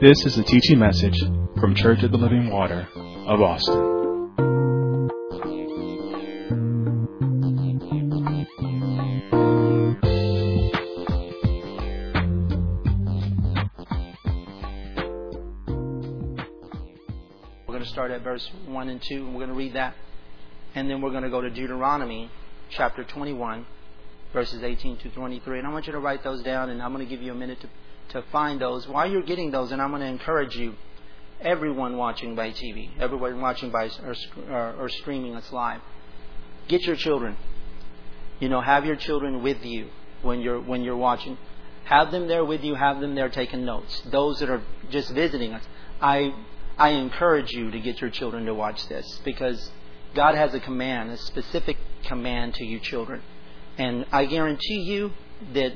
This is a teaching message from Church of the Living Water of Austin. We're going to start at verse 1 and 2, and we're going to read that. And then we're going to go to Deuteronomy chapter 21, verses 18 to 23. And I want you to write those down, and I'm going to give you a minute to, to find those. While you're getting those, and I'm going to encourage you, everyone watching by TV, everyone watching by or, or, or streaming us live, get your children. You know, have your children with you when you're when you're watching. Have them there with you. Have them there taking notes. Those that are just visiting us, I I encourage you to get your children to watch this because God has a command, a specific command to you children. And I guarantee you that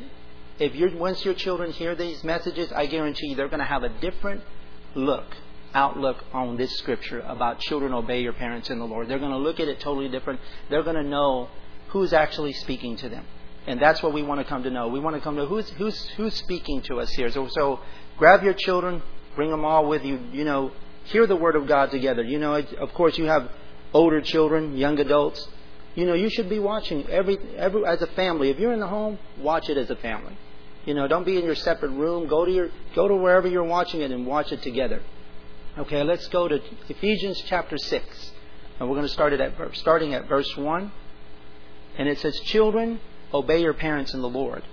if you're, once your children hear these messages, I guarantee you they're going to have a different look, outlook on this scripture about children obey your parents in the Lord. They're going to look at it totally different. They're going to know who's actually speaking to them. And that's what we want to come to know. We want to come to who's, who's, who's speaking to us here. So, so grab your children, bring them all with you. You know, hear the Word of God together. You know, of course, you have older children, young adults. You know, you should be watching every, every as a family. If you're in the home, watch it as a family. You know, don't be in your separate room. Go to your go to wherever you're watching it and watch it together. Okay, let's go to Ephesians chapter six, and we're going to start it at starting at verse one, and it says, "Children, obey your parents in the Lord,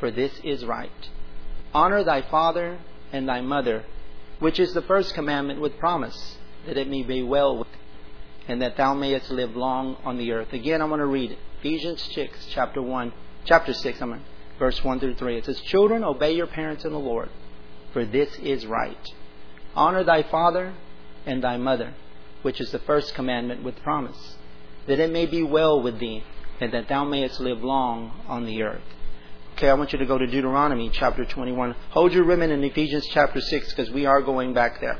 for this is right. Honor thy father and thy mother, which is the first commandment with promise, that it may be well with Thee, and that thou mayest live long on the earth. Again, I'm going to read it. Ephesians 6, chapter 1, chapter 6, I'm verse 1 through 3. It says, Children, obey your parents in the Lord, for this is right. Honor thy father and thy mother, which is the first commandment with promise, that it may be well with thee, and that thou mayest live long on the earth. Okay, I want you to go to Deuteronomy chapter 21. Hold your ribbon in Ephesians chapter 6 because we are going back there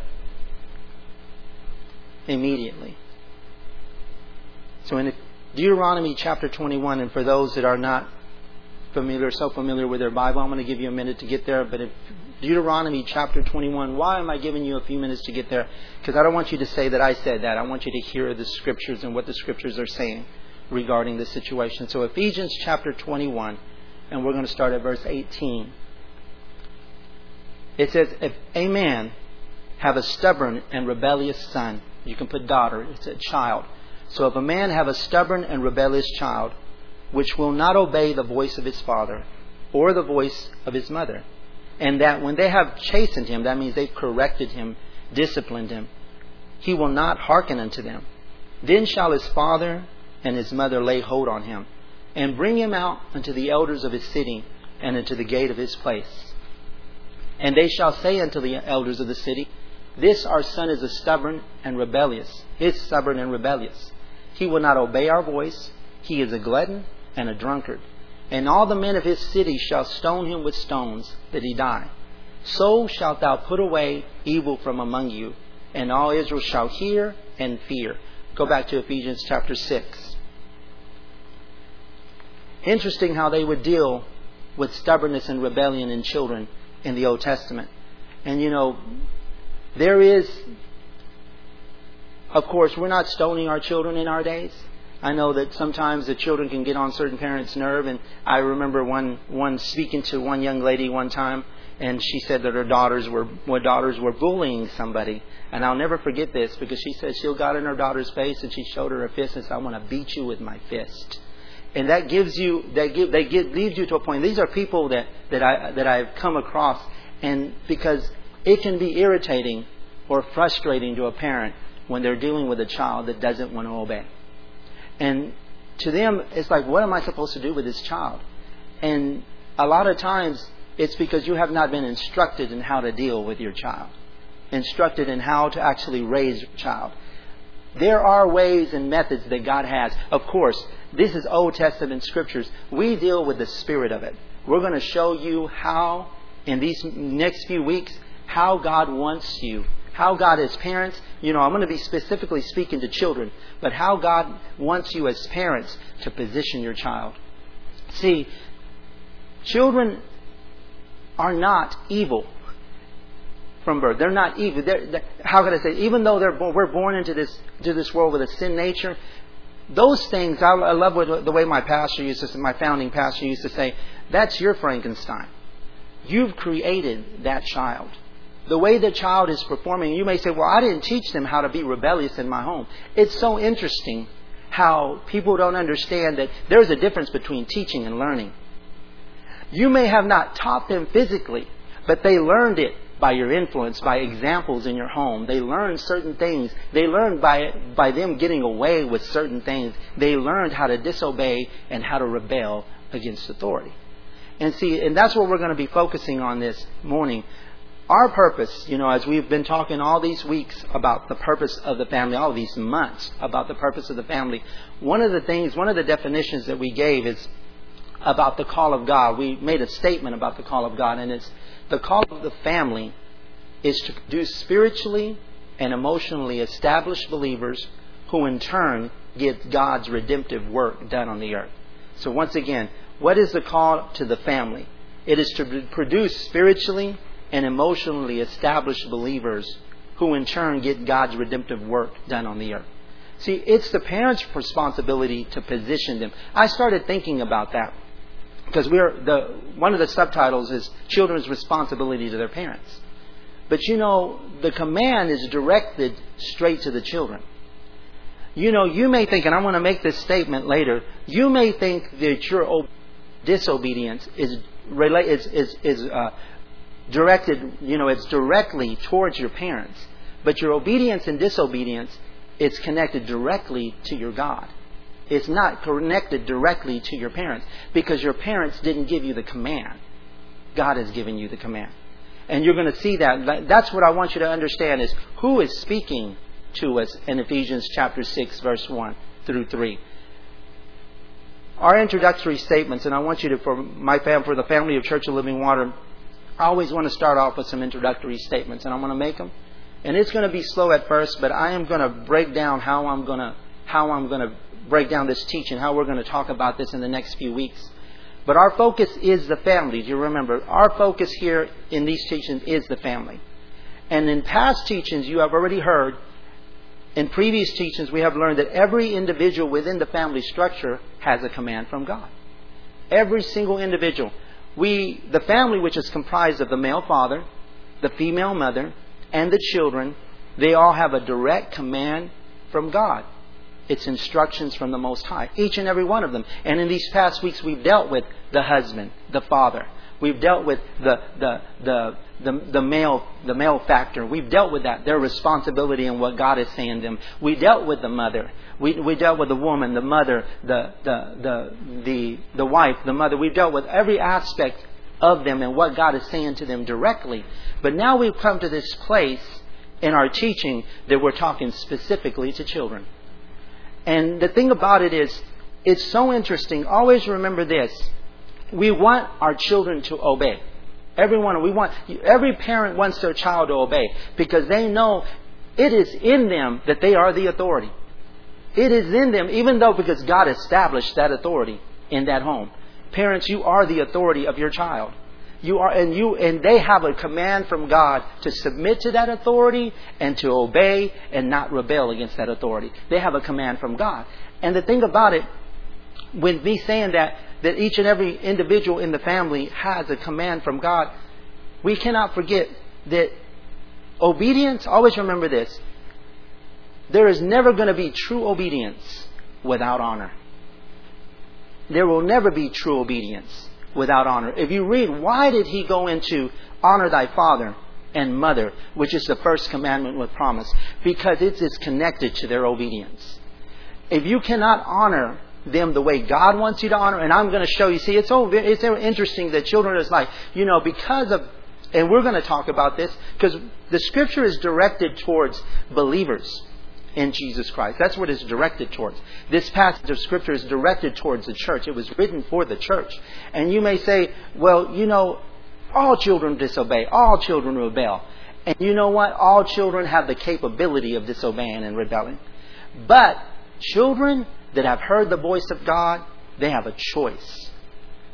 immediately. So in Deuteronomy chapter 21, and for those that are not familiar, so familiar with their Bible, I'm going to give you a minute to get there. But in Deuteronomy chapter 21, why am I giving you a few minutes to get there? Because I don't want you to say that I said that. I want you to hear the scriptures and what the scriptures are saying regarding the situation. So Ephesians chapter 21, and we're going to start at verse 18. It says, If a man have a stubborn and rebellious son, you can put daughter, it's a child so if a man have a stubborn and rebellious child, which will not obey the voice of his father or the voice of his mother, and that when they have chastened him, that means they've corrected him, disciplined him, he will not hearken unto them, then shall his father and his mother lay hold on him, and bring him out unto the elders of his city, and unto the gate of his place. And they shall say unto the elders of the city, This our son is a stubborn and rebellious, is stubborn and rebellious. He will not obey our voice. He is a glutton and a drunkard. And all the men of his city shall stone him with stones, that he die. So shalt thou put away evil from among you, and all Israel shall hear and fear. Go back to Ephesians chapter 6. Interesting how they would deal with stubbornness and rebellion in children in the Old Testament. And you know, there is of course, we're not stoning our children in our days. I know that sometimes the children can get on certain parents' nerve, and I remember one one speaking to one young lady one time, and she said that her daughters were her daughters were bullying somebody, and I'll never forget this because she said she got in her daughter's face and she showed her a fist and said, "I want to beat you with my fist." And that gives you that give that give leads you to a point. These are people that that I that I've come across, and because it can be irritating or frustrating to a parent when they're dealing with a child that doesn't want to obey. And to them, it's like, what am I supposed to do with this child? And a lot of times, it's because you have not been instructed in how to deal with your child, instructed in how to actually raise your child. There are ways and methods that God has. Of course, this is Old Testament scriptures. We deal with the spirit of it. We're going to show you how, in these next few weeks, how God wants you how God, as parents, you know, I'm going to be specifically speaking to children, but how God wants you as parents to position your child. See, children are not evil. from birth. They're not evil. They're, they're, how can I say? Even though they're born, we're born into this to this world with a sin nature, those things. I, I love what, the way my pastor used to, say, my founding pastor used to say. That's your Frankenstein. You've created that child. The way the child is performing, you may say, "Well, I didn't teach them how to be rebellious in my home." It's so interesting how people don't understand that there's a difference between teaching and learning. You may have not taught them physically, but they learned it by your influence, by examples in your home. They learned certain things. They learned by, by them getting away with certain things. They learned how to disobey and how to rebel against authority. And see, and that's what we're going to be focusing on this morning. Our purpose, you know, as we've been talking all these weeks about the purpose of the family, all these months about the purpose of the family, one of the things, one of the definitions that we gave is about the call of God. We made a statement about the call of God, and it's the call of the family is to produce spiritually and emotionally established believers who in turn get God's redemptive work done on the earth. So once again, what is the call to the family? It is to produce spiritually and emotionally established believers who in turn get God's redemptive work done on the earth. See, it's the parents' responsibility to position them. I started thinking about that because we're the one of the subtitles is children's responsibility to their parents. But you know, the command is directed straight to the children. You know, you may think, and I'm going to make this statement later. You may think that your disobedience is is is, is uh, directed. You know, it's directly towards your parents, but your obedience and disobedience it's connected directly to your God. It's not connected directly to your parents because your parents didn't give you the command. God has given you the command. And you're going to see that. That's what I want you to understand is who is speaking to us in Ephesians chapter 6 verse 1 through 3. Our introductory statements, and I want you to, for my fam, for the family of Church of Living Water, I always want to start off with some introductory statements, and I'm going to make them. And it's going to be slow at first, but I am going to break down how I'm going to how I'm going to break down this teaching, how we're going to talk about this in the next few weeks. But our focus is the family. Do you remember? Our focus here in these teachings is the family. And in past teachings, you have already heard, in previous teachings, we have learned that every individual within the family structure has a command from God. Every single individual. We, the family, which is comprised of the male father, the female mother, and the children, they all have a direct command from God. It's instructions from the Most High, each and every one of them. And in these past weeks, we've dealt with the husband, the father. We've dealt with the, the, the, the, the, male, the male factor. We've dealt with that, their responsibility and what God is saying to them. We dealt with the mother. We, we dealt with the woman, the mother, the, the, the, the, the wife, the mother. We've dealt with every aspect of them and what God is saying to them directly. But now we've come to this place in our teaching that we're talking specifically to children. And the thing about it is, it's so interesting. Always remember this. We want our children to obey. Everyone, we want, every parent wants their child to obey because they know it is in them that they are the authority. It is in them, even though because God established that authority in that home. Parents, you are the authority of your child. You are, and you, and they have a command from God to submit to that authority and to obey and not rebel against that authority. They have a command from God. And the thing about it, with me saying that, that each and every individual in the family has a command from God, we cannot forget that obedience, always remember this, there is never going to be true obedience without honor. There will never be true obedience without honor. If you read, why did he go into honor thy father and mother, which is the first commandment with promise? Because it is connected to their obedience. If you cannot honor them the way God wants you to honor, and I'm going to show you, see, it's so, it's so interesting that children is like, you know, because of, and we're going to talk about this, because the scripture is directed towards believers in Jesus Christ. That's what it's directed towards. This passage of Scripture is directed towards the church. It was written for the church. And you may say, well, you know, all children disobey, all children rebel. And you know what? All children have the capability of disobeying and rebelling. But children that have heard the voice of God, they have a choice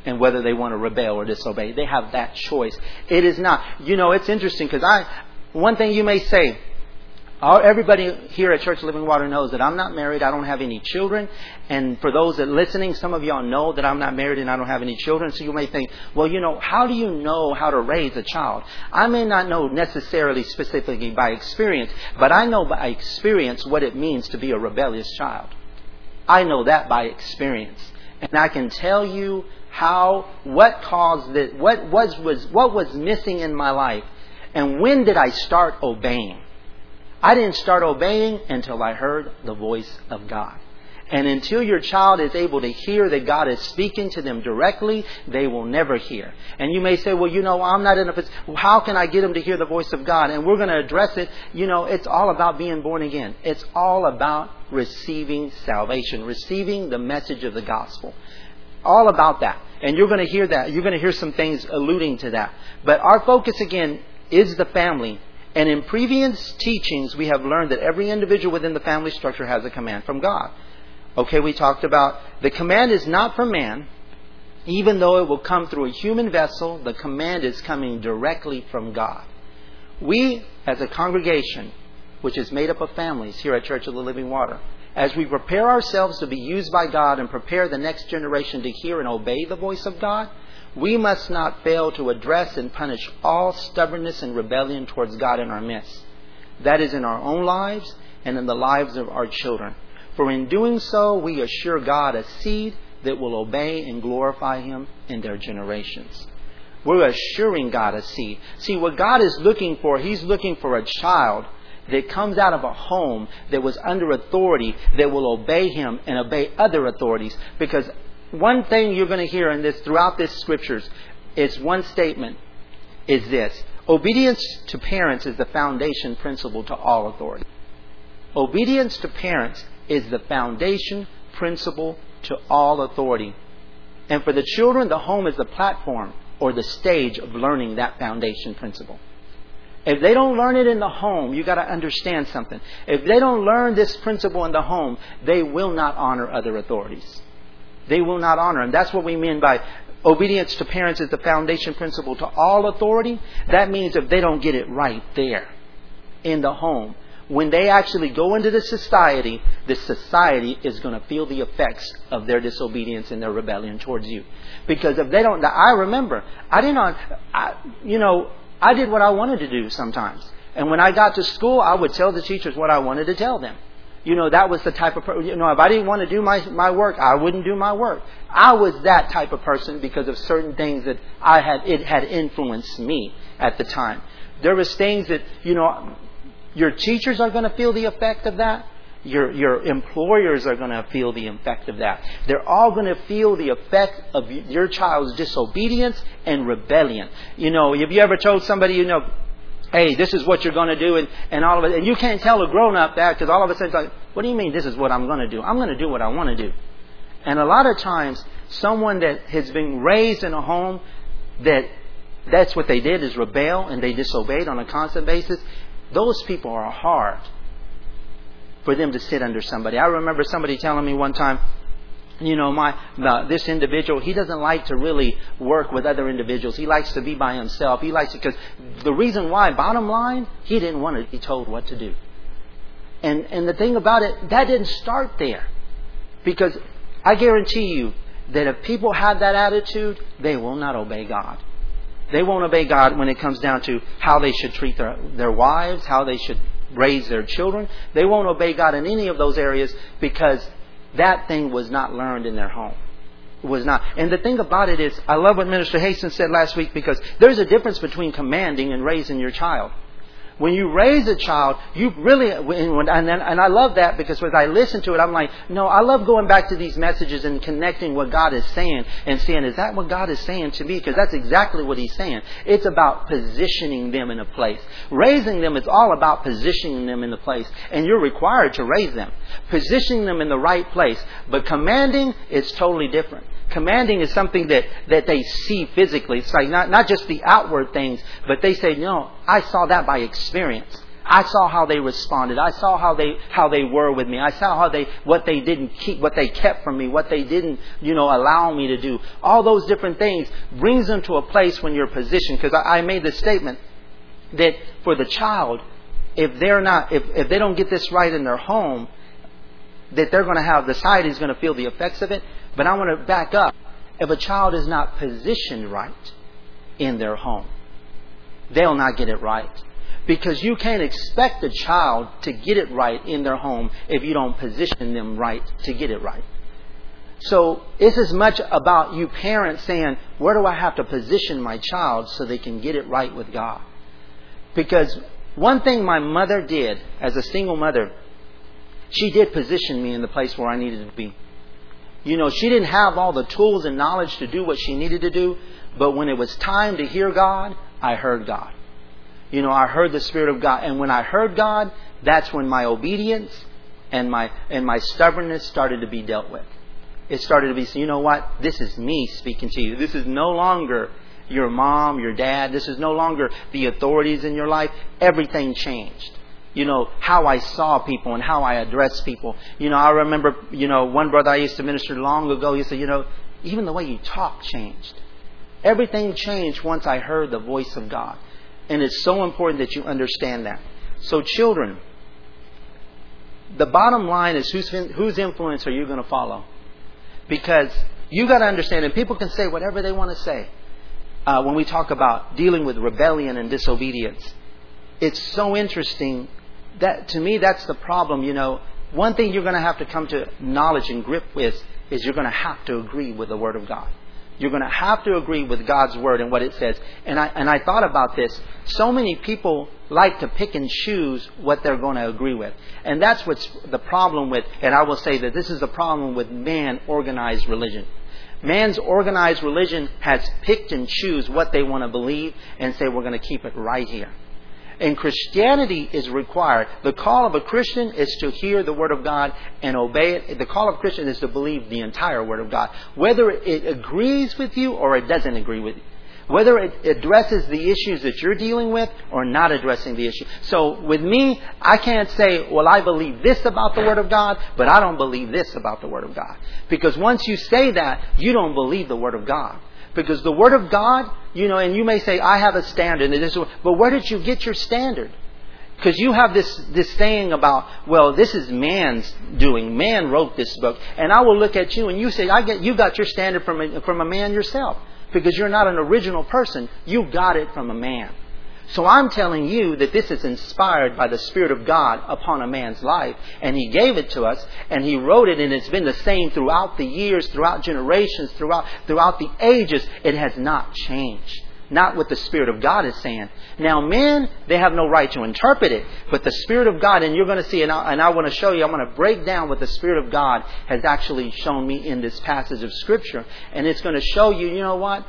and whether they want to rebel or disobey. They have that choice. It is not, you know, it's interesting because I, one thing you may say, all, everybody here at Church Living Water knows that I'm not married. I don't have any children. And for those that are listening, some of y'all know that I'm not married and I don't have any children. So you may think, well, you know, how do you know how to raise a child? I may not know necessarily specifically by experience, but I know by experience what it means to be a rebellious child. I know that by experience. And I can tell you how, what caused it, what was, was, what was missing in my life, and when did I start obeying? I didn't start obeying until I heard the voice of God. And until your child is able to hear that God is speaking to them directly, they will never hear. And you may say, well, you know, I'm not in a position. How can I get them to hear the voice of God? And we're going to address it. You know, it's all about being born again. It's all about receiving salvation, receiving the message of the gospel. All about that. And you're going to hear that. You're going to hear some things alluding to that. But our focus again is the family and in previous teachings, we have learned that every individual within the family structure has a command from God. Okay, we talked about the command is not from man, even though it will come through a human vessel, the command is coming directly from God. We, as a congregation, which is made up of families here at Church of the Living Water, as we prepare ourselves to be used by God and prepare the next generation to hear and obey the voice of God, we must not fail to address and punish all stubbornness and rebellion towards God in our midst. That is in our own lives and in the lives of our children. For in doing so, we assure God a seed that will obey and glorify Him in their generations. We're assuring God a seed. See, what God is looking for, He's looking for a child that comes out of a home that was under authority that will obey Him and obey other authorities. Because one thing you're going to hear in this throughout this scriptures is one statement is this. Obedience to parents is the foundation principle to all authority. Obedience to parents is the foundation principle to all authority. And for the children, the home is the platform or the stage of learning that foundation principle. If they don't learn it in the home, you got to understand something. If they don't learn this principle in the home, they will not honor other authorities. They will not honor him. That's what we mean by obedience to parents is the foundation principle to all authority. That means if they don't get it right there in the home, when they actually go into the society, the society is going to feel the effects of their disobedience and their rebellion towards you. Because if they don't, I remember, I didn't, I, you know, I did what I wanted to do sometimes. And when I got to school, I would tell the teachers what I wanted to tell them. You know, that was the type of person, you know, if I didn't want to do my, my work, I wouldn't do my work. I was that type of person because of certain things that I had, it had influenced me at the time. There was things that, you know, your teachers are going to feel the effect of that. Your, your employers are going to feel the effect of that. They're all going to feel the effect of your child's disobedience and rebellion. You know, have you ever told somebody, you know, hey, this is what you're going to do, and, and all of it. And you can't tell a grown up that because all of a sudden, it's like, what do you mean this is what I'm going to do? I'm going to do what I want to do. And a lot of times, someone that has been raised in a home that that's what they did is rebel and they disobeyed on a constant basis, those people are hard for them to sit under somebody. I remember somebody telling me one time, you know, my this individual, he doesn't like to really work with other individuals. He likes to be by himself. He likes because the reason why, bottom line, he didn't want to be told what to do. And and the thing about it, that didn't start there, because I guarantee you that if people have that attitude, they will not obey God. They won't obey God when it comes down to how they should treat their their wives, how they should raise their children. They won't obey God in any of those areas because that thing was not learned in their home. It was not. And the thing about it is, I love what Minister Hastings said last week because there's a difference between commanding and raising your child. When you raise a child, you really, and, then, and I love that because as I listen to it, I'm like, no, I love going back to these messages and connecting what God is saying and saying, is that what God is saying to me? Because that's exactly what He's saying. It's about positioning them in a place. Raising them is all about positioning them in a place, and you're required to raise them. Positioning them in the right place. But commanding is totally different. Commanding is something that, that they see physically. It's like not, not just the outward things, but they say, no, I saw that by experience. I saw how they responded. I saw how they how they were with me. I saw how they what they didn't keep, what they kept from me, what they didn't you know allow me to do. All those different things brings them to a place when you're positioned. Because I, I made the statement that for the child, if they're not, if, if they don't get this right in their home, that they're going to have, the society is going to feel the effects of it. But I want to back up. If a child is not positioned right in their home, they'll not get it right. Because you can't expect a child to get it right in their home if you don't position them right to get it right. So it's as much about you parents saying, where do I have to position my child so they can get it right with God? Because one thing my mother did as a single mother, she did position me in the place where I needed to be. You know, she didn't have all the tools and knowledge to do what she needed to do, but when it was time to hear God, I heard God. You know, I heard the Spirit of God, and when I heard God, that's when my obedience and my and my stubbornness started to be dealt with it started to be, you know what? This is me speaking to you. This is no longer your mom, your dad. This is no longer the authorities in your life. Everything changed. You know, how I saw people and how I addressed people. You know, I remember, you know, one brother I used to minister long ago, he said, you know, even the way you talk changed. Everything changed once I heard the voice of God. And it's so important that you understand that. So, children, the bottom line is whose, whose influence are you going to follow? Because you got to understand, and people can say whatever they want to say uh, when we talk about dealing with rebellion and disobedience. It's so interesting that to me that's the problem. You know, one thing you're going to have to come to knowledge and grip with is you're going to have to agree with the Word of God. You're going to have to agree with God's word and what it says. And I, and I thought about this. So many people like to pick and choose what they're going to agree with. And that's what's the problem with, and I will say that this is the problem with man organized religion. Man's organized religion has picked and choose what they want to believe and say we're going to keep it right here. And Christianity is required. The call of a Christian is to hear the Word of God and obey it. The call of a Christian is to believe the entire Word of God. Whether it agrees with you or it doesn't agree with you. Whether it addresses the issues that you're dealing with or not addressing the issue. So with me, I can't say, well, I believe this about the Word of God, but I don't believe this about the Word of God. Because once you say that, you don't believe the Word of God. Because the Word of God, you know, and you may say, I have a standard, but where did you get your standard? Because you have this, this saying about, well, this is man's doing. Man wrote this book. And I will look at you and you say, I get, you got your standard from a, from a man yourself. Because you're not an original person. You got it from a man. So I'm telling you that this is inspired by the Spirit of God upon a man's life, and He gave it to us, and He wrote it, and it's been the same throughout the years, throughout generations, throughout, throughout the ages. It has not changed. Not what the Spirit of God is saying. Now, men, they have no right to interpret it, but the Spirit of God, and you're going to see, and I, and I want to show you, I'm going to break down what the Spirit of God has actually shown me in this passage of Scripture, and it's going to show you, you know what?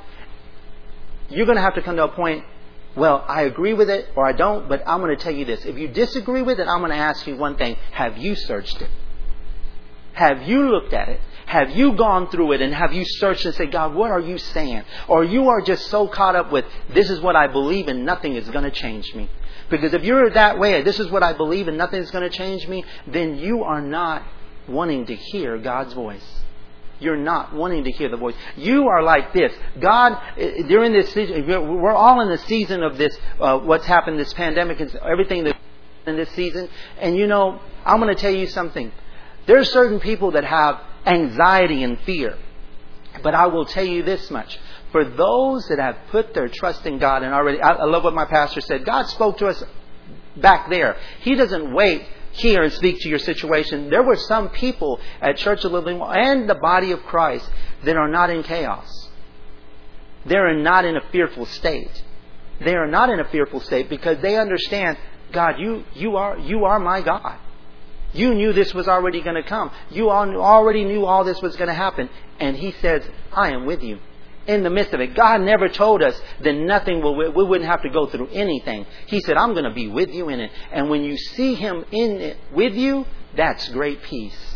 You're going to have to come to a point well, I agree with it or I don't, but I'm going to tell you this. If you disagree with it, I'm going to ask you one thing. Have you searched it? Have you looked at it? Have you gone through it and have you searched and said, God, what are you saying? Or you are just so caught up with, this is what I believe and nothing is going to change me. Because if you're that way, this is what I believe and nothing is going to change me, then you are not wanting to hear God's voice. You're not wanting to hear the voice. You are like this. God, eh, during this season, we're all in the season of this, uh, what's happened, this pandemic and everything that's in this season. And you know, I'm going to tell you something. There are certain people that have anxiety and fear. But I will tell you this much. For those that have put their trust in God and already, I love what my pastor said. God spoke to us back there. He doesn't wait here and speak to your situation. There were some people at Church of Living and the body of Christ that are not in chaos. They are not in a fearful state. They are not in a fearful state because they understand, God, you, you, are, you are my God. You knew this was already going to come. You already knew all this was going to happen. And He says, I am with you in the midst of it. God never told us that nothing will, we wouldn't have to go through anything. He said, I'm going to be with you in it. And when you see Him in it with you, that's great peace.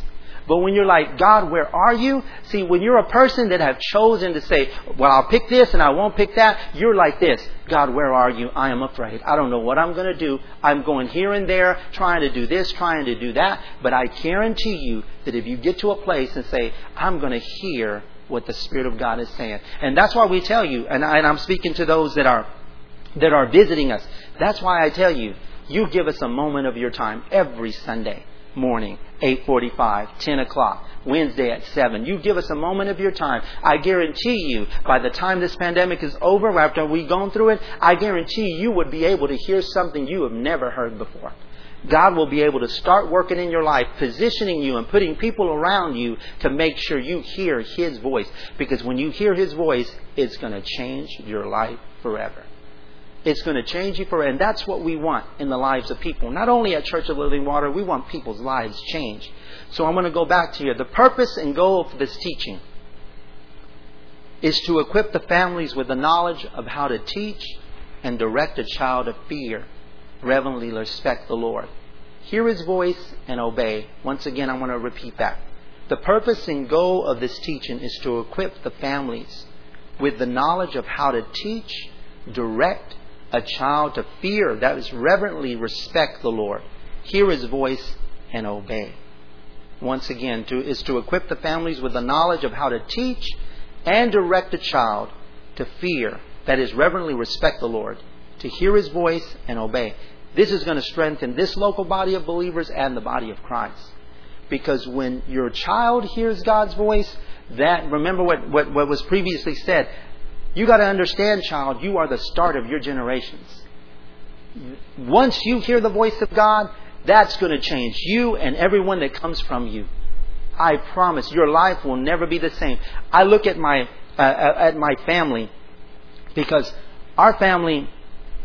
But when you're like, God, where are you? See, when you're a person that have chosen to say, well, I'll pick this and I won't pick that, you're like this. God, where are you? I am afraid. I don't know what I'm going to do. I'm going here and there, trying to do this, trying to do that. But I guarantee you that if you get to a place and say, I'm going to hear what the Spirit of God is saying. And that's why we tell you, and, I, am speaking to those that are that are visiting us. That's why I tell you, you give us a moment of your time every Sunday morning, 8:45, 10 o'clock, Wednesday at 7. You give us a moment of your time. I guarantee you, by the time this pandemic is over, after we've gone through it, I guarantee you would be able to hear something you have never heard before. God will be able to start working in your life, positioning you and putting people around you to make sure you hear His voice. Because when you hear His voice, it's going to change your life forever. It's going to change you forever. And that's what we want in the lives of people. Not only at Church of Living Water, we want people's lives changed. So I'm going to go back to you. The purpose and goal of this teaching is to equip the families with the knowledge of how to teach and direct a child to fear reverently respect the Lord. Hear his voice and obey. Once again, I want to repeat that. The purpose and goal of this teaching is to equip the families with the knowledge of how to teach, direct a child to fear, that is, reverently respect the Lord, hear his voice, and obey. Once again, to, is to equip the families with the knowledge of how to teach and direct a child to fear, that is, reverently respect the Lord, to hear his voice and obey. This is going to strengthen this local body of believers and the body of Christ. Because when your child hears God's voice, that remember what, what, what was previously said. You got to understand, child, you are the start of your generations. Once you hear the voice of God, that's going to change you and everyone that comes from you. I promise your life will never be the same. I look at my uh, at my family because our family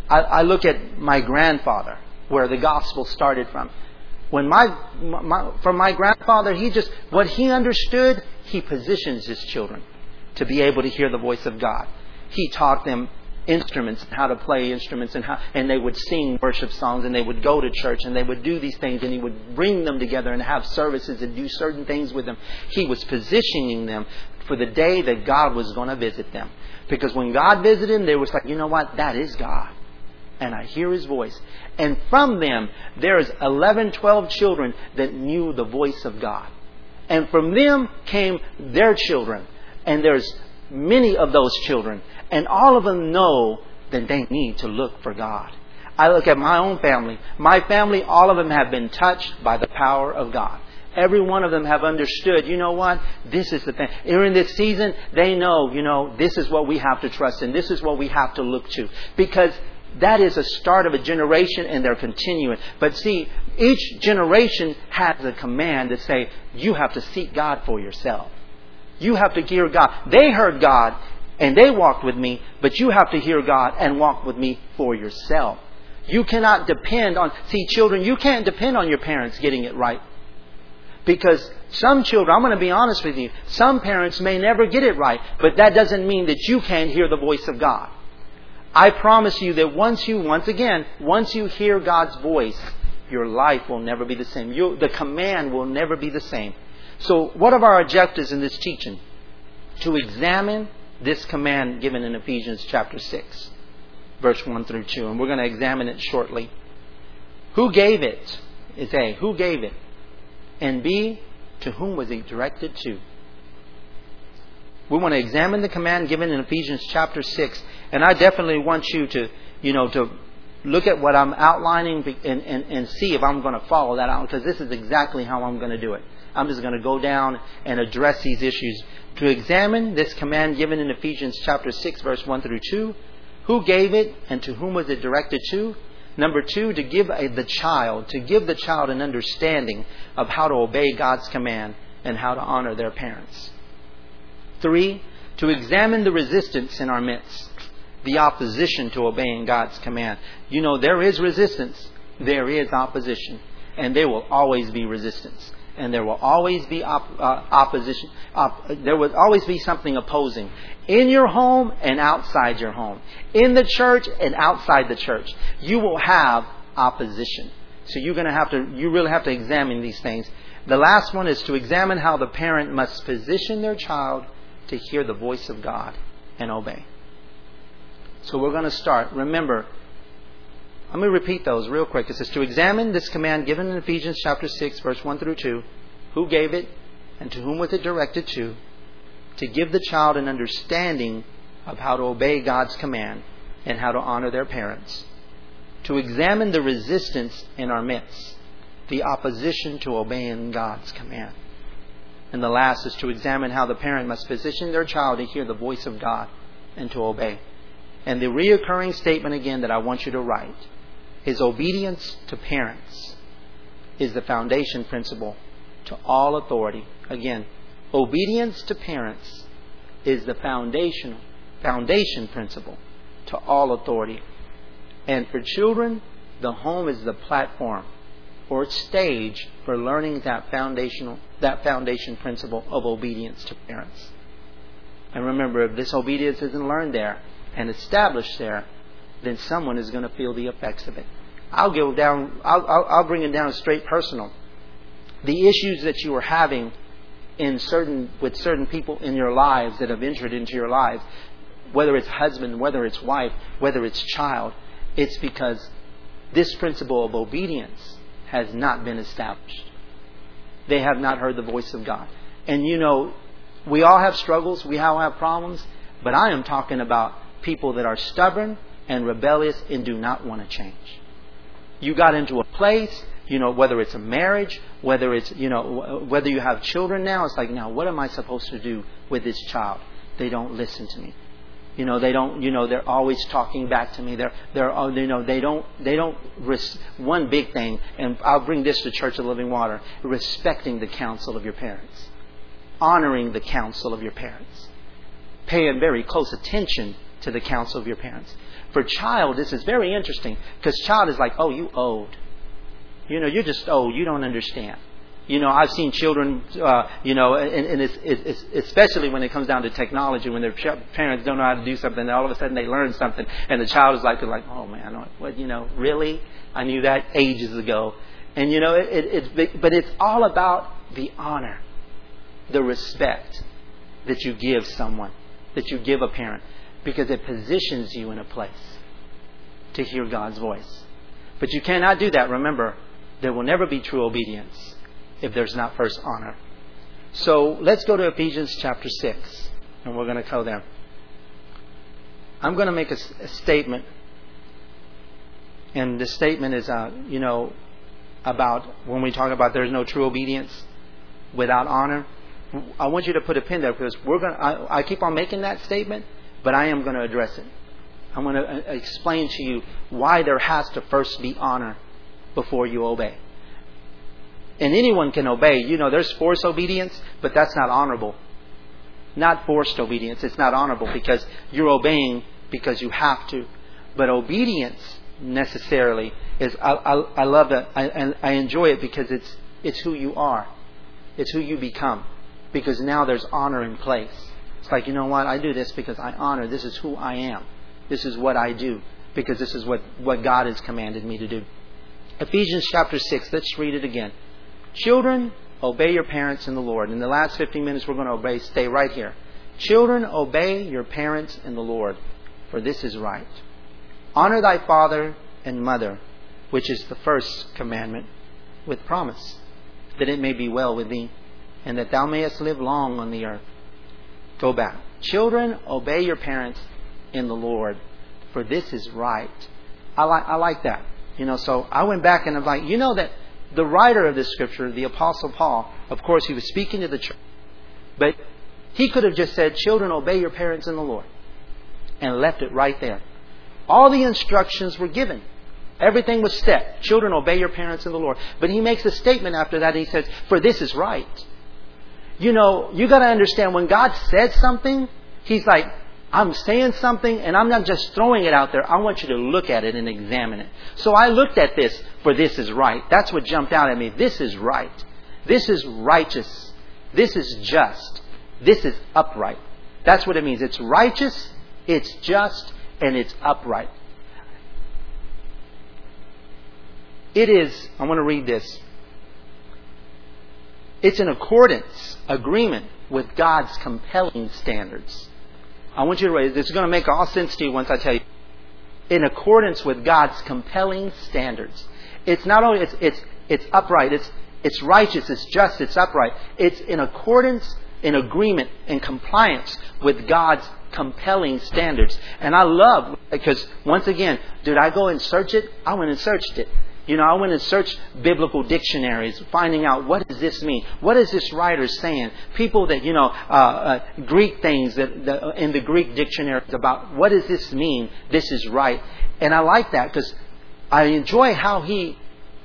I, I look at my grandfather, where the gospel started from. When my, my, from my grandfather, he just, what he understood, he positions his children to be able to hear the voice of God. He taught them instruments, how to play instruments, and how, and they would sing worship songs, and they would go to church, and they would do these things, and he would bring them together and have services and do certain things with them. He was positioning them for the day that God was going to visit them. Because when God visited them, they was like, you know what? That is God and I hear his voice. And from them, there's 11, 12 children that knew the voice of God. And from them came their children. And there's many of those children. And all of them know that they need to look for God. I look at my own family. My family, all of them have been touched by the power of God. Every one of them have understood, you know what? This is the thing. During this season, they know, you know, this is what we have to trust in. This is what we have to look to. Because that is a start of a generation and they're continuing. But see, each generation has a command to say, you have to seek God for yourself. You have to hear God. They heard God and they walked with me, but you have to hear God and walk with me for yourself. You cannot depend on, see, children, you can't depend on your parents getting it right. Because some children, I'm going to be honest with you, some parents may never get it right, but that doesn't mean that you can't hear the voice of God. I promise you that once you, once again, once you hear God's voice, your life will never be the same. You, the command will never be the same. So, what are our objectives in this teaching? To examine this command given in Ephesians chapter 6, verse 1 through 2. And we're going to examine it shortly. Who gave it? Is A. Who gave it? And B. To whom was it directed to? We want to examine the command given in Ephesians chapter 6 and I definitely want you to, you know, to look at what I'm outlining and, and, and see if I'm going to follow that out because this is exactly how I'm going to do it. I'm just going to go down and address these issues. To examine this command given in Ephesians chapter 6, verse 1 through 2, who gave it and to whom was it directed to? Number two, to give a, the child, to give the child an understanding of how to obey God's command and how to honor their parents. Three, to examine the resistance in our midst the opposition to obeying God's command. You know, there is resistance, there is opposition, and there will always be resistance. And there will always be op- uh, opposition. Op- there will always be something opposing in your home and outside your home, in the church and outside the church. You will have opposition. So you're going to have to, you really have to examine these things. The last one is to examine how the parent must position their child to hear the voice of God and obey. So we're going to start. Remember, let me repeat those real quick. It says to examine this command given in Ephesians chapter 6, verse 1 through 2. Who gave it and to whom was it directed to? To give the child an understanding of how to obey God's command and how to honor their parents, to examine the resistance in our midst, the opposition to obeying God's command. And the last is to examine how the parent must position their child to hear the voice of God and to obey. And the reoccurring statement again that I want you to write is obedience to parents is the foundation principle to all authority. Again, obedience to parents is the foundation foundation principle to all authority. And for children, the home is the platform or stage for learning that foundational that foundation principle of obedience to parents. And remember, if this obedience isn't learned there and established there, then someone is going to feel the effects of it. I'll go down. I'll, I'll, I'll bring it down straight personal. The issues that you are having in certain with certain people in your lives that have entered into your lives, whether it's husband, whether it's wife, whether it's child, it's because this principle of obedience has not been established. They have not heard the voice of God. And you know, we all have struggles, we all have problems, but I am talking about people that are stubborn and rebellious and do not want to change. You got into a place, you know, whether it's a marriage, whether it's, you know, whether you have children now, it's like, now what am I supposed to do with this child? They don't listen to me. You know, they don't, you know, they're always talking back to me. They're, they're, oh, you know, they don't, they don't, res- one big thing, and I'll bring this to Church of Living Water, respecting the counsel of your parents. Honoring the counsel of your parents. Paying very close attention to the counsel of your parents. For child, this is very interesting, because child is like, oh, you old. You know, you're just old. You don't understand. You know, I've seen children, uh, you know, and, and it's, it's, especially when it comes down to technology, when their parents don't know how to do something, and all of a sudden they learn something, and the child is like, like, oh man, what, you know, really? I knew that ages ago. And you know, it, it, it's, but it's all about the honor, the respect that you give someone, that you give a parent, because it positions you in a place to hear God's voice. But you cannot do that. Remember, there will never be true obedience if there's not first honor. So let's go to Ephesians chapter 6, and we're going to go there. I'm going to make a, a statement, and the statement is, uh, you know, about when we talk about there's no true obedience without honor. I want you to put a pin there because we're going. I, I keep on making that statement, but I am going to address it. I'm going to uh, explain to you why there has to first be honor before you obey. And anyone can obey. You know, there's forced obedience, but that's not honorable. Not forced obedience. It's not honorable because you're obeying because you have to. But obedience necessarily is, I, I, I love that. I, I enjoy it because it's, it's who you are. It's who you become. Because now there's honor in place. It's like, you know what? I do this because I honor. This is who I am. This is what I do. Because this is what, what God has commanded me to do. Ephesians chapter 6, let's read it again. Children, obey your parents in the Lord. In the last 15 minutes, we're going to obey. Stay right here. Children, obey your parents in the Lord, for this is right. Honor thy father and mother, which is the first commandment, with promise, that it may be well with thee, and that thou mayest live long on the earth. Go back. Children, obey your parents in the Lord, for this is right. I like, I like that. You know, so I went back and I'm like, you know that the writer of this scripture, the Apostle Paul, of course, he was speaking to the church, but he could have just said, Children, obey your parents in the Lord, and left it right there. All the instructions were given. Everything was set. Children, obey your parents in the Lord. But he makes a statement after that. He says, For this is right. You know, you got to understand when God said something, He's like, I'm saying something and I'm not just throwing it out there. I want you to look at it and examine it. So I looked at this for this is right. That's what jumped out at me. This is right. This is righteous. This is just. This is upright. That's what it means. It's righteous, it's just, and it's upright. It is, I want to read this. It's in accordance, agreement with God's compelling standards. I want you to raise is going to make all sense to you once I tell you. In accordance with God's compelling standards. It's not only it's it's it's upright, it's it's righteous, it's just, it's upright. It's in accordance, in agreement, in compliance with God's compelling standards. And I love because once again, did I go and search it? I went and searched it. You know, I went and searched biblical dictionaries, finding out what does this mean? What is this writer saying? People that, you know, uh, uh, Greek things that, that in the Greek dictionaries about what does this mean? This is right. And I like that because I enjoy how he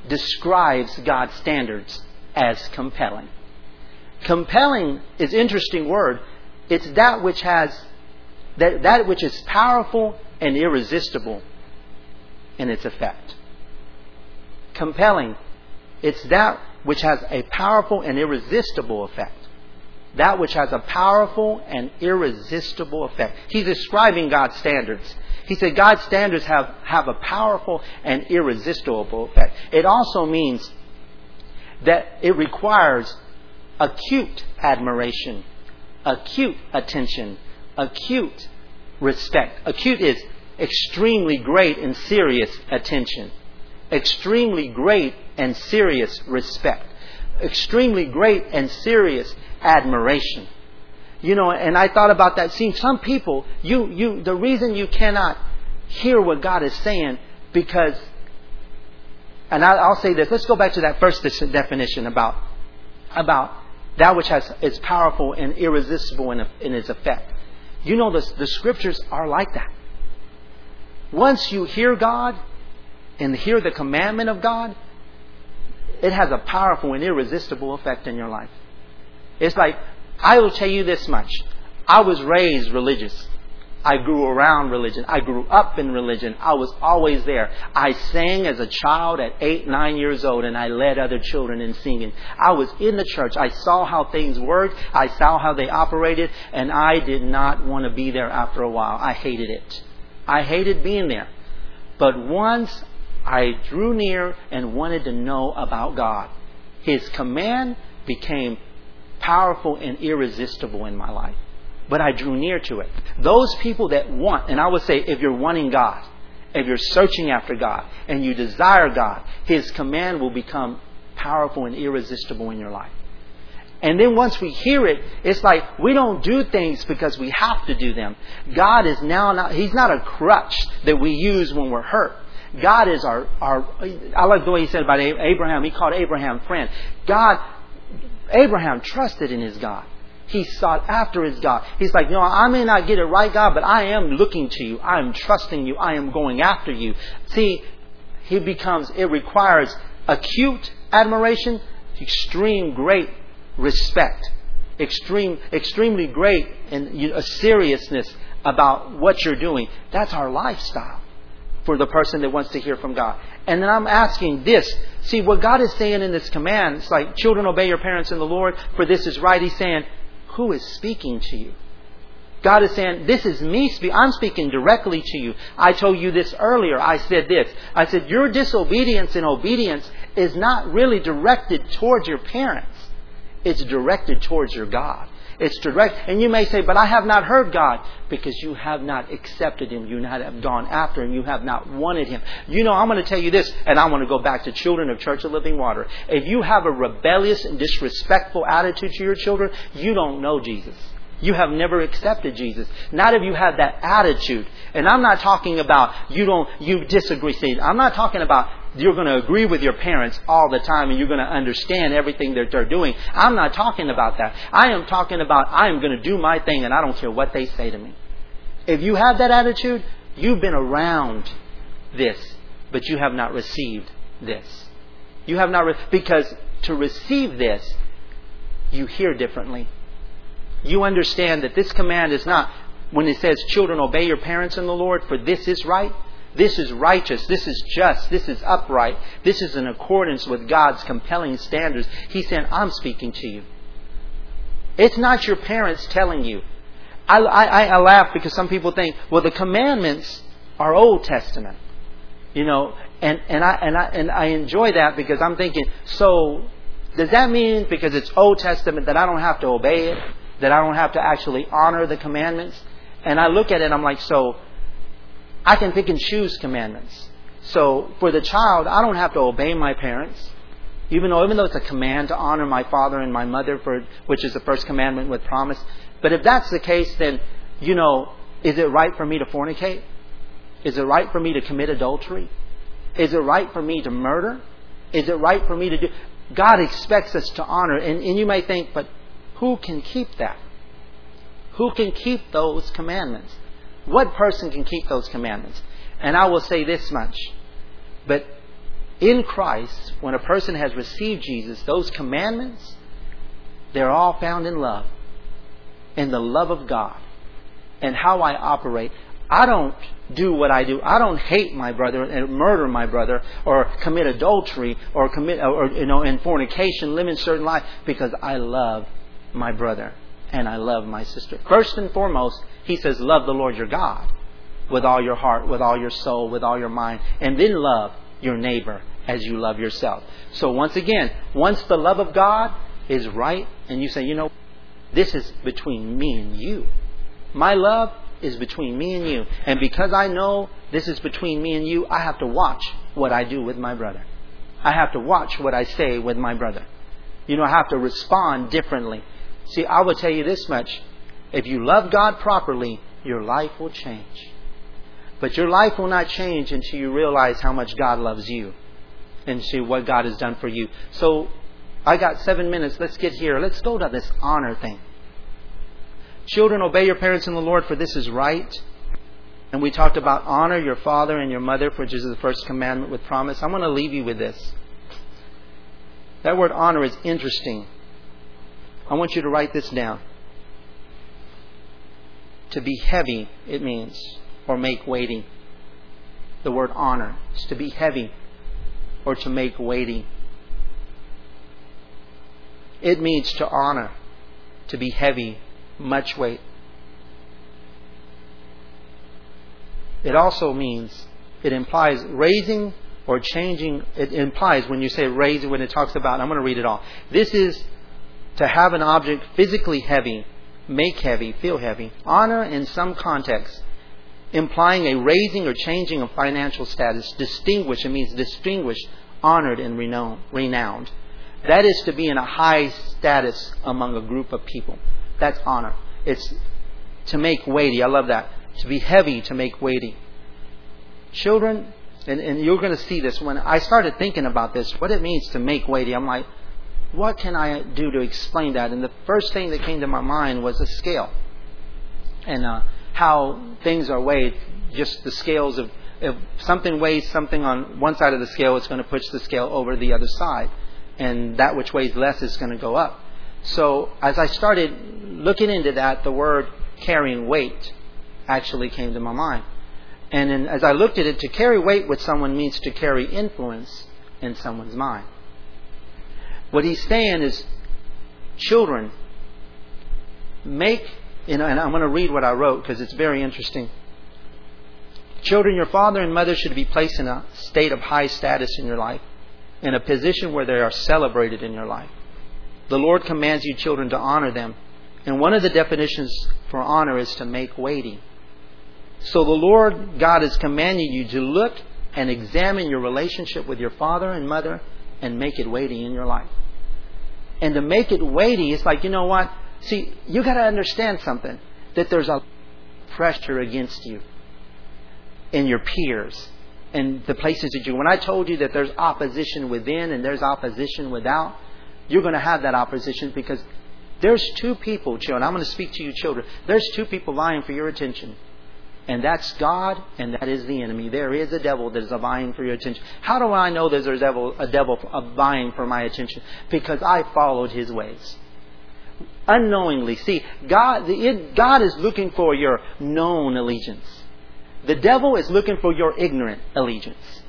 describes God's standards as compelling. Compelling is interesting word. It's that which has that, that which is powerful and irresistible in its effect. Compelling, it's that which has a powerful and irresistible effect. That which has a powerful and irresistible effect. He's describing God's standards. He said God's standards have, have a powerful and irresistible effect. It also means that it requires acute admiration, acute attention, acute respect. Acute is extremely great and serious attention, extremely great and serious respect, extremely great and serious admiration. You know, and I thought about that. Seeing some people, you, you, the reason you cannot hear what God is saying because, and I'll say this. Let's go back to that first definition about about that which has is powerful and irresistible in, in its effect. You know, the, the scriptures are like that. Once you hear God and hear the commandment of God, it has a powerful and irresistible effect in your life. It's like, I will tell you this much. I was raised religious. I grew around religion. I grew up in religion. I was always there. I sang as a child at eight, nine years old, and I led other children in singing. I was in the church. I saw how things worked. I saw how they operated, and I did not want to be there after a while. I hated it. I hated being there. But once I drew near and wanted to know about God, His command became powerful and irresistible in my life but I drew near to it. Those people that want, and I would say if you're wanting God, if you're searching after God, and you desire God, His command will become powerful and irresistible in your life. And then once we hear it, it's like we don't do things because we have to do them. God is now not, He's not a crutch that we use when we're hurt. God is our, our, I like the way He said about Abraham. He called Abraham friend. God, Abraham trusted in his God. He sought after his God. He's like, no, I may not get it right, God, but I am looking to you. I am trusting you. I am going after you. See, he becomes, it requires acute admiration, extreme great respect, extreme, extremely great and a seriousness about what you're doing. That's our lifestyle for the person that wants to hear from God. And then I'm asking this. See, what God is saying in this command, it's like, children, obey your parents in the Lord, for this is right. He's saying, who is speaking to you? God is saying, This is me speaking. I'm speaking directly to you. I told you this earlier. I said this. I said, Your disobedience and obedience is not really directed towards your parents, it's directed towards your God. It's direct. And you may say, but I have not heard God because you have not accepted Him. You have gone after Him. You have not wanted Him. You know, I'm going to tell you this, and I want to go back to children of Church of Living Water. If you have a rebellious and disrespectful attitude to your children, you don't know Jesus. You have never accepted Jesus. Not if you have that attitude. And I'm not talking about you don't, you disagree. See, I'm not talking about you're going to agree with your parents all the time and you're going to understand everything that they're doing. I'm not talking about that. I am talking about I am going to do my thing and I don't care what they say to me. If you have that attitude, you've been around this, but you have not received this. You have not, re- because to receive this, you hear differently. You understand that this command is not, when it says, children, obey your parents in the Lord, for this is right, this is righteous. This is just. This is upright. This is in accordance with God's compelling standards. He's saying, I'm speaking to you. It's not your parents telling you. I, I, I laugh because some people think, well, the commandments are Old Testament. You know, and, and, I, and, I, and I enjoy that because I'm thinking, so does that mean because it's Old Testament that I don't have to obey it? That I don't have to actually honor the commandments? And I look at it and I'm like, so I can pick and choose commandments. So for the child, I don't have to obey my parents. Even though, even though it's a command to honor my father and my mother, for, which is the first commandment with promise. But if that's the case, then, you know, is it right for me to fornicate? Is it right for me to commit adultery? Is it right for me to murder? Is it right for me to do? God expects us to honor. And, and you may think, but who can keep that? Who can keep those commandments? What person can keep those commandments? And I will say this much. But in Christ, when a person has received Jesus, those commandments, they're all found in love. In the love of God. And how I operate. I don't do what I do. I don't hate my brother and murder my brother or commit adultery or commit or you know in fornication, live in certain life because I love my brother and I love my sister. First and foremost, he says, love the Lord your God with all your heart, with all your soul, with all your mind, and then love your neighbor as you love yourself. So once again, once the love of God is right and you say, you know, this is between me and you. My love is between me and you. And because I know this is between me and you, I have to watch what I do with my brother. I have to watch what I say with my brother. You know, I have to respond differently. See, I will tell you this much. If you love God properly, your life will change. But your life will not change until you realize how much God loves you and see what God has done for you. So, I got seven minutes. Let's get here. Let's go to this honor thing. Children, obey your parents in the Lord, for this is right. And we talked about honor your father and your mother, which is the first commandment with promise. I'm going to leave you with this. That word honor is interesting. I want you to write this down. To be heavy, it means, or make weighty. The word honor is to be heavy or to make weighty. It means to honor, to be heavy, much weight. It also means, it implies raising or changing. It implies when you say raising, when it talks about, I'm going to read it all. This is to have an object physically heavy, make heavy, feel heavy. Honor in some context, implying a raising or changing of financial status. Distinguished, it means distinguished, honored, and renowned. That is to be in a high status among a group of people. That's honor. It's to make weighty. I love that. To be heavy, to make weighty. Children, and, and you're going to see this when I started thinking about this, what it means to make weighty. I'm like, what can I do to explain that? And the first thing that came to my mind was a scale. And uh, how things are weighed, just the scales of if something weighs something on one side of the scale, it's going to push the scale over the other side. And that which weighs less is going to go up. So as I started looking into that, the word carrying weight actually came to my mind. And as I looked at it, to carry weight with someone means to carry influence in someone's mind. What he's saying is, children, make, and I'm going to read what I wrote because it's very interesting. Children, your father and mother should be placed in a state of high status in your life, in a position where they are celebrated in your life. The Lord commands you, children, to honor them. And one of the definitions for honor is to make weighty. So the Lord God is commanding you to look and examine your relationship with your father and mother and make it weighty in your life. And to make it weighty, it's like, you know what? See, you got to understand something that there's a pressure against you in your peers and the places that you. When I told you that there's opposition within and there's opposition without, you're going to have that opposition because there's two people, children. I'm going to speak to you, children. There's two people vying for your attention. And that's God, and that is the enemy. There is a devil that is vying for your attention. How do I know there's a devil, a devil uh, vying for my attention? Because I followed his ways. Unknowingly. See, God, the, it, God is looking for your known allegiance. The devil is looking for your ignorant allegiance.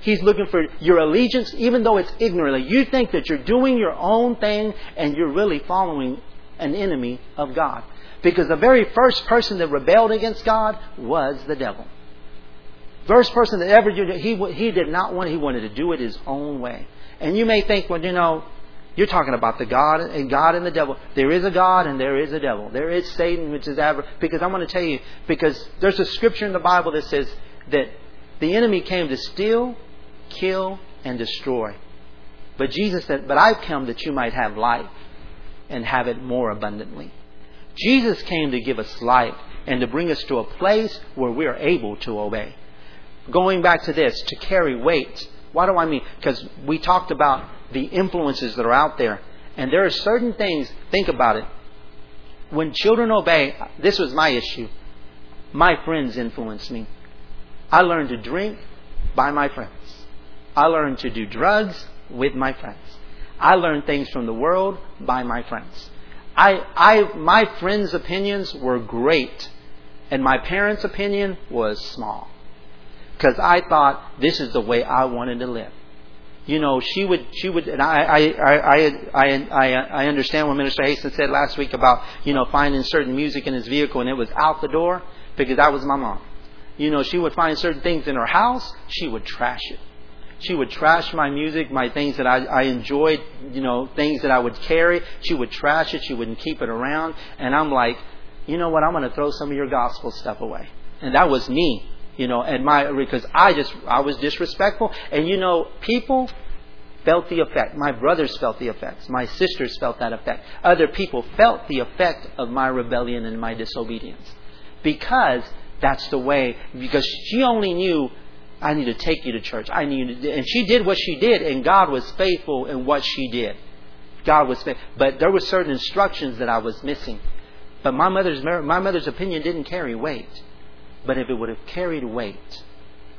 He's looking for your allegiance, even though it's ignorantly. You think that you're doing your own thing and you're really following an enemy of God. Because the very first person that rebelled against God was the devil. First person that ever he, he did not want, he wanted to do it his own way. And you may think, well, you know, you're talking about the God and God and the devil. There is a God and there is a devil. There is Satan, which is ever. Because I'm going to tell you, because there's a scripture in the Bible that says that the enemy came to steal, kill, and destroy. But Jesus said, But I've come that you might have life and have it more abundantly. Jesus came to give us life and to bring us to a place where we are able to obey. going back to this, to carry weight. Why do I mean? Because we talked about the influences that are out there. And there are certain things, think about it. When children obey, this was my issue. My friends influenced me. I learned to drink by my friends. I learned to do drugs with my friends. I learned things from the world by my friends. I, I, my friends' opinions were great, and my parents' opinion was small. Because I thought this is the way I wanted to live. You know, she would, she would, and I, I, I, I, I, I understand what Minister Hastings said last week about, you know, finding certain music in his vehicle and it was out the door because that was my mom. You know, she would find certain things in her house, she would trash it. She would trash my music, my things that I, I enjoyed, you know, things that I would carry. She would trash it. She wouldn't keep it around. And I'm like, you know what? I'm going to throw some of your gospel stuff away. And that was me, you know, and my, because I just, I was disrespectful. And you know, people felt the effect. My brothers felt the effects. My sisters felt that effect. Other people felt the effect of my rebellion and my disobedience. Because that's the way, because she only knew I need to take you to church. I need to, and she did what she did, and God was faithful in what she did. God was faithful. But there were certain instructions that I was missing. But my mother's, my mother's opinion didn't carry weight. But if it would have carried weight,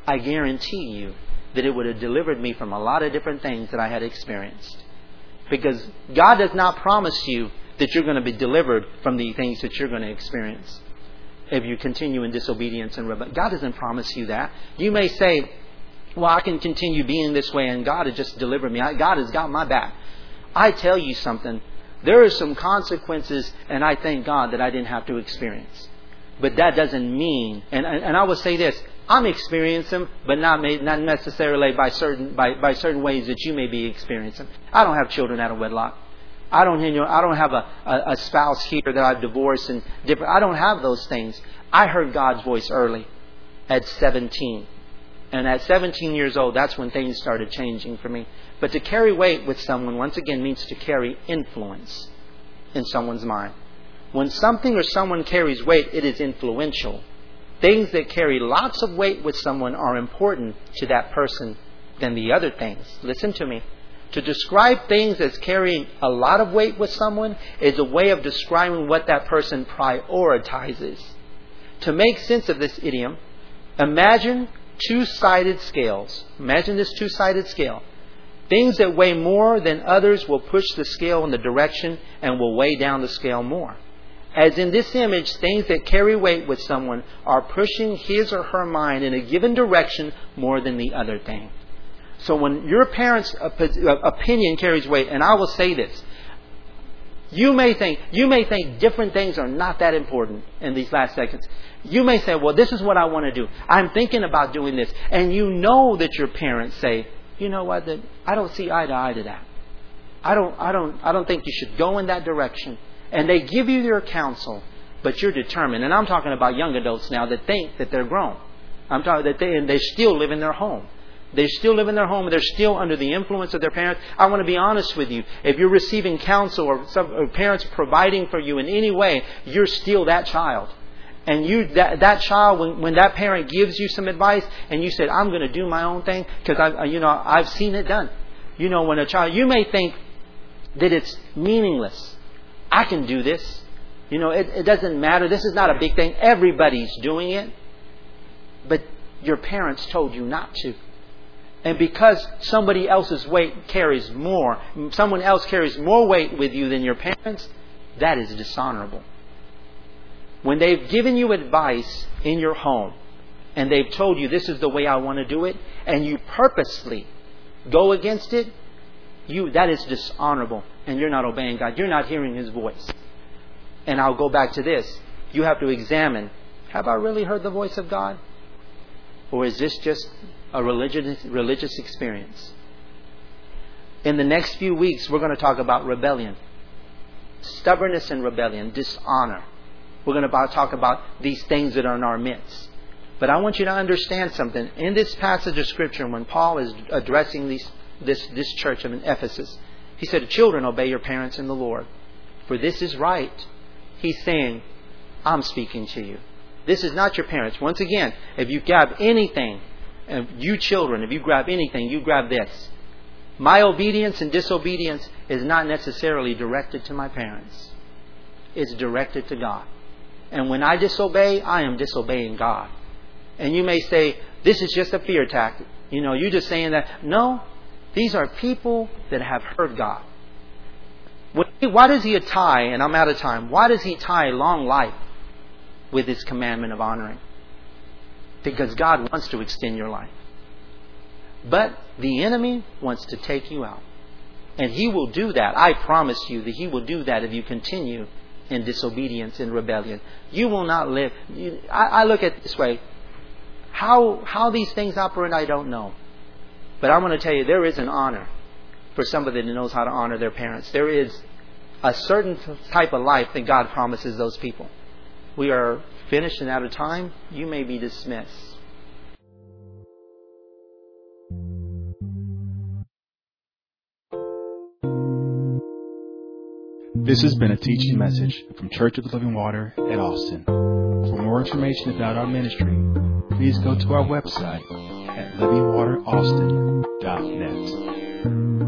I guarantee you that it would have delivered me from a lot of different things that I had experienced. Because God does not promise you that you're going to be delivered from the things that you're going to experience if you continue in disobedience and rebellion. God doesn't promise you that. You may say, well, I can continue being this way and God has just delivered me. God has got my back. I tell you something. There are some consequences, and I thank God that I didn't have to experience. But that doesn't mean, and, and I will say this, I'm experiencing but not, made, not necessarily by certain, by, by certain ways that you may be experiencing. I don't have children out of wedlock. I don't, you know, I don't have a, a, a spouse here that I've divorced and different. I don't have those things. I heard God's voice early at 17. And at 17 years old, that's when things started changing for me. But to carry weight with someone, once again, means to carry influence in someone's mind. When something or someone carries weight, it is influential. Things that carry lots of weight with someone are important to that person than the other things. Listen to me. To describe things as carrying a lot of weight with someone is a way of describing what that person prioritizes. To make sense of this idiom, imagine two sided scales. Imagine this two sided scale. Things that weigh more than others will push the scale in the direction and will weigh down the scale more. As in this image, things that carry weight with someone are pushing his or her mind in a given direction more than the other thing. So when your parents' uh, opinion carries weight, and I will say this, you may think you may think different things are not that important in these last seconds. You may say, "Well, this is what I want to do. I'm thinking about doing this," and you know that your parents say, "You know what? I don't see eye to eye to that. I don't, I don't, I don't think you should go in that direction." And they give you their counsel, but you're determined. And I'm talking about young adults now that think that they're grown. I'm talking that they and they still live in their home. They still live in their home. They're still under the influence of their parents. I want to be honest with you. If you're receiving counsel or, some, or parents providing for you in any way, you're still that child. And you, that, that child, when, when that parent gives you some advice and you said, I'm going to do my own thing, because I, you know, I've seen it done. You know, when a child, you may think that it's meaningless. I can do this. You know, it, it doesn't matter. This is not a big thing. Everybody's doing it. But your parents told you not to. And because somebody else's weight carries more, someone else carries more weight with you than your parents, that is dishonorable. When they've given you advice in your home and they've told you this is the way I want to do it, and you purposely go against it, you that is dishonorable and you're not obeying God. You're not hearing his voice. And I'll go back to this. You have to examine, have I really heard the voice of God? Or is this just a religious, religious experience. In the next few weeks, we're going to talk about rebellion, stubbornness and rebellion, dishonor. We're going to talk about these things that are in our midst. But I want you to understand something. In this passage of Scripture, when Paul is addressing these, this, this church in Ephesus, he said, Children, obey your parents in the Lord, for this is right. He's saying, I'm speaking to you. This is not your parents. Once again, if you have anything and you children, if you grab anything, you grab this. My obedience and disobedience is not necessarily directed to my parents. It's directed to God. And when I disobey, I am disobeying God. And you may say, this is just a fear tactic. You know, you're just saying that. No, these are people that have heard God. Why does he tie, and I'm out of time, why does he tie long life with his commandment of honoring? Because God wants to extend your life. But the enemy wants to take you out. And he will do that. I promise you that he will do that if you continue in disobedience and rebellion. You will not live. I, I look at it this way. How, how these things operate, I don't know. But I'm going to tell you, there is an honor for somebody that knows how to honor their parents. There is a certain type of life that God promises those people. We are finished and out of time. You may be dismissed. This has been a teaching message from Church of the Living Water at Austin. For more information about our ministry, please go to our website at livingwateraustin.net.